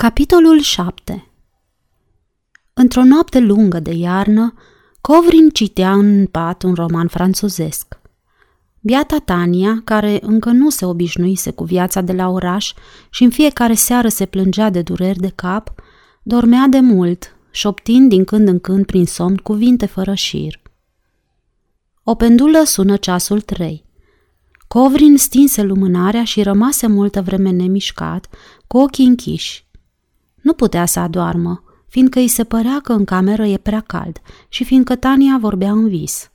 Capitolul 7 Într-o noapte lungă de iarnă, Covrin citea în pat un roman franțuzesc. Biata Tania, care încă nu se obișnuise cu viața de la oraș și în fiecare seară se plângea de dureri de cap, dormea de mult, șoptind din când în când prin somn cuvinte fără șir. O pendulă sună ceasul trei. Covrin stinse lumânarea și rămase multă vreme nemișcat, cu ochii închiși. Nu putea să adoarmă, fiindcă îi se părea că în cameră e prea cald și fiindcă Tania vorbea în vis.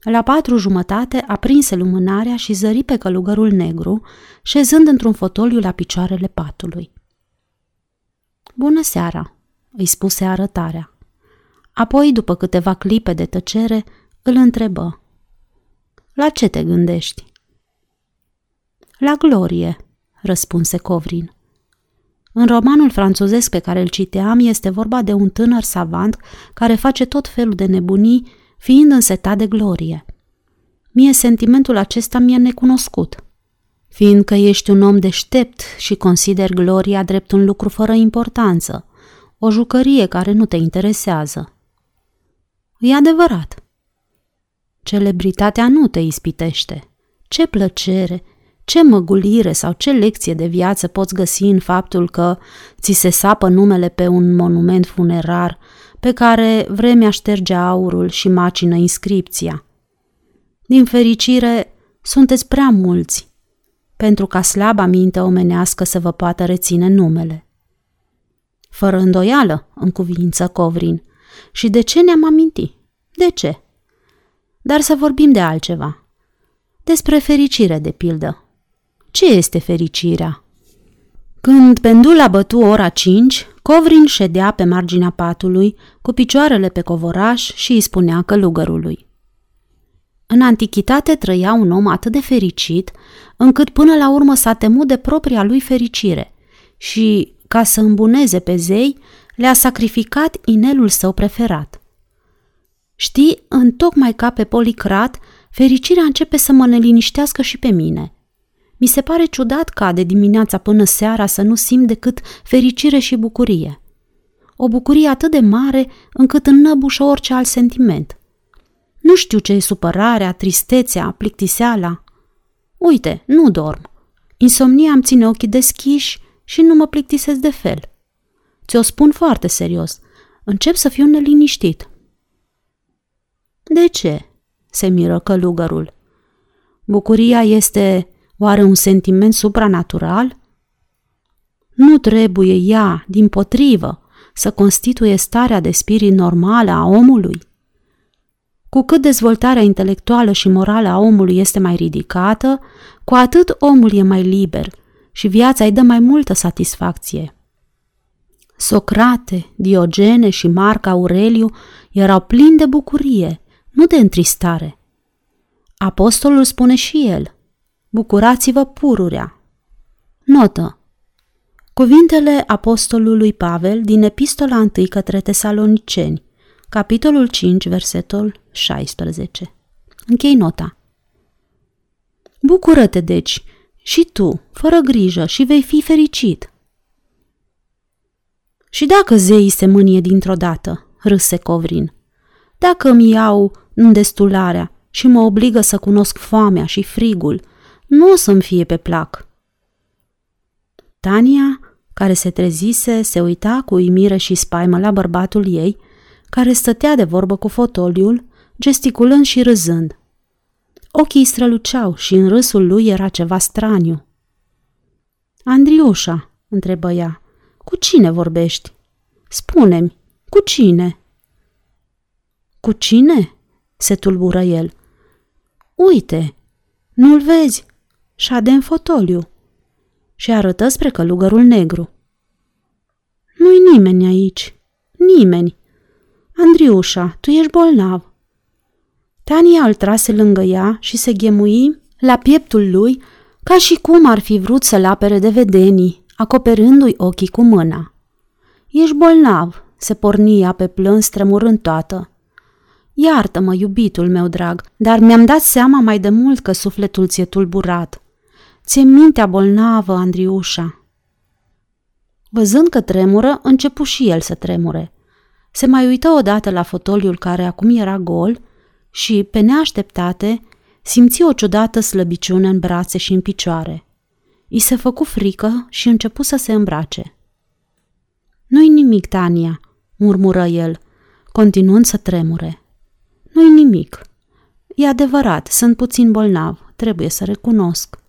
La patru jumătate aprinse lumânarea și zări pe călugărul negru, șezând într-un fotoliu la picioarele patului. Bună seara, îi spuse arătarea. Apoi, după câteva clipe de tăcere, îl întrebă. La ce te gândești? La glorie, răspunse Covrin. În romanul franțuzesc pe care îl citeam este vorba de un tânăr savant care face tot felul de nebunii, fiind însetat de glorie. Mie sentimentul acesta mi-e necunoscut. Fiindcă ești un om deștept și consider gloria drept un lucru fără importanță, o jucărie care nu te interesează. E adevărat. Celebritatea nu te ispitește. Ce plăcere, ce măgulire sau ce lecție de viață poți găsi în faptul că ți se sapă numele pe un monument funerar pe care vremea șterge aurul și macină inscripția? Din fericire, sunteți prea mulți pentru ca slaba minte omenească să vă poată reține numele. Fără îndoială, în cuvință Covrin. Și de ce ne-am amintit? De ce? Dar să vorbim de altceva. Despre fericire, de pildă. Ce este fericirea? Când pendula bătu ora cinci, Covrin ședea pe marginea patului, cu picioarele pe covoraș și îi spunea călugărului. În antichitate trăia un om atât de fericit, încât până la urmă s-a temut de propria lui fericire și, ca să îmbuneze pe zei, le-a sacrificat inelul său preferat. Știi, în tocmai ca pe Policrat, fericirea începe să mă neliniștească și pe mine – mi se pare ciudat ca de dimineața până seara să nu simt decât fericire și bucurie. O bucurie atât de mare încât înnăbușă orice alt sentiment. Nu știu ce e supărarea, tristețea, plictiseala. Uite, nu dorm. Insomnia îmi ține ochii deschiși și nu mă plictisesc de fel. Ți-o spun foarte serios. Încep să fiu neliniștit. De ce? se miră călugărul. Bucuria este Oare un sentiment supranatural? Nu trebuie ea, din potrivă, să constituie starea de spirit normală a omului? Cu cât dezvoltarea intelectuală și morală a omului este mai ridicată, cu atât omul e mai liber și viața îi dă mai multă satisfacție. Socrate, Diogene și Marc Aureliu erau plini de bucurie, nu de întristare. Apostolul spune și el – bucurați-vă pururea. Notă. Cuvintele apostolului Pavel din epistola 1 către tesaloniceni, capitolul 5, versetul 16. Închei nota. Bucură-te, deci, și tu, fără grijă, și vei fi fericit. Și dacă zeii se mânie dintr-o dată, râse Covrin, dacă îmi iau îndestularea și mă obligă să cunosc foamea și frigul, nu o să-mi fie pe plac. Tania, care se trezise, se uita cu uimire și spaimă la bărbatul ei, care stătea de vorbă cu fotoliul, gesticulând și râzând. Ochii străluceau și în râsul lui era ceva straniu. Andriușa, întrebă ea, cu cine vorbești? Spune-mi, cu cine? Cu cine? se tulbură el. Uite, nu-l vezi? Șade în fotoliu și arătă spre călugărul negru. Nu-i nimeni aici, nimeni. Andriușa, tu ești bolnav. Tania îl trase lângă ea și se ghemui la pieptul lui ca și cum ar fi vrut să-l apere de vedenii, acoperându-i ochii cu mâna. Ești bolnav, se porni ea pe plâns tremurând toată. Iartă-mă, iubitul meu drag, dar mi-am dat seama mai de mult că sufletul ți-e tulburat. Ți-e mintea bolnavă, Andriușa. Văzând că tremură, începu și el să tremure. Se mai uită odată la fotoliul care acum era gol și, pe neașteptate, simți o ciudată slăbiciune în brațe și în picioare. I se făcu frică și începu să se îmbrace. Nu-i nimic, Tania, murmură el, continuând să tremure. Nu-i nimic. E adevărat, sunt puțin bolnav, trebuie să recunosc.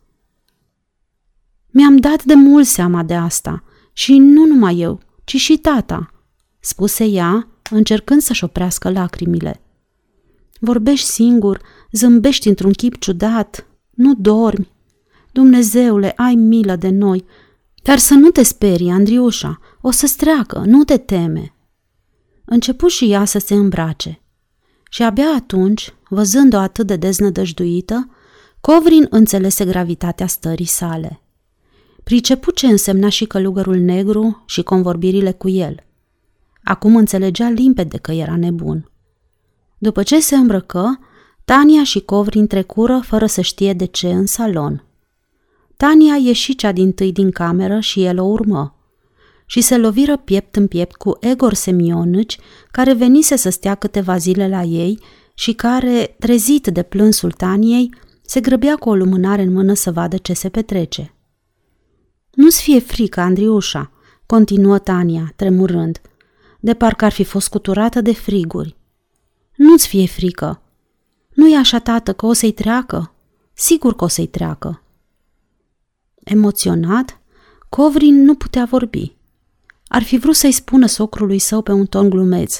Mi-am dat de mult seama de asta și nu numai eu, ci și tata, spuse ea, încercând să-și oprească lacrimile. Vorbești singur, zâmbești într-un chip ciudat, nu dormi. Dumnezeule, ai milă de noi, dar să nu te sperii, Andriușa, o să-ți treacă, nu te teme. Începu și ea să se îmbrace. Și abia atunci, văzând-o atât de deznădăjduită, Covrin înțelese gravitatea stării sale. Pricepu ce însemna și călugărul negru și convorbirile cu el. Acum înțelegea limpede că era nebun. După ce se îmbrăcă, Tania și Covrin trecură fără să știe de ce în salon. Tania ieși cea din tâi din cameră și el o urmă. Și se loviră piept în piept cu Egor Semionici, care venise să stea câteva zile la ei și care, trezit de plânsul Taniei, se grăbea cu o lumânare în mână să vadă ce se petrece. Nu-ți fie frică, Andriușa, continuă Tania, tremurând, de parcă ar fi fost cuturată de friguri. Nu-ți fie frică. Nu e așa, tată, că o să-i treacă? Sigur că o să-i treacă. Emoționat, Covrin nu putea vorbi. Ar fi vrut să-i spună socrului său pe un ton glumeț.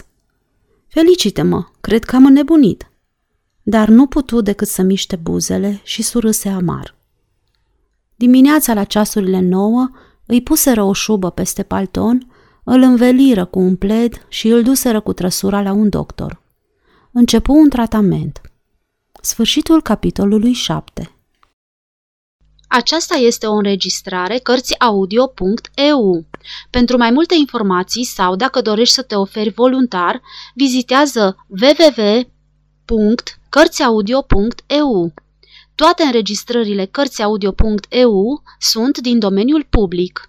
Felicită-mă, cred că am înnebunit. Dar nu putu decât să miște buzele și surâse amar. Dimineața la ceasurile nouă îi puseră o șubă peste palton, îl înveliră cu un pled și îl duseră cu trăsura la un doctor. Începu un tratament. Sfârșitul capitolului 7 Aceasta este o înregistrare Cărțiaudio.eu. Pentru mai multe informații sau dacă dorești să te oferi voluntar, vizitează www.cărțiaudio.eu. Toate înregistrările Cărțiaudio.eu sunt din domeniul public.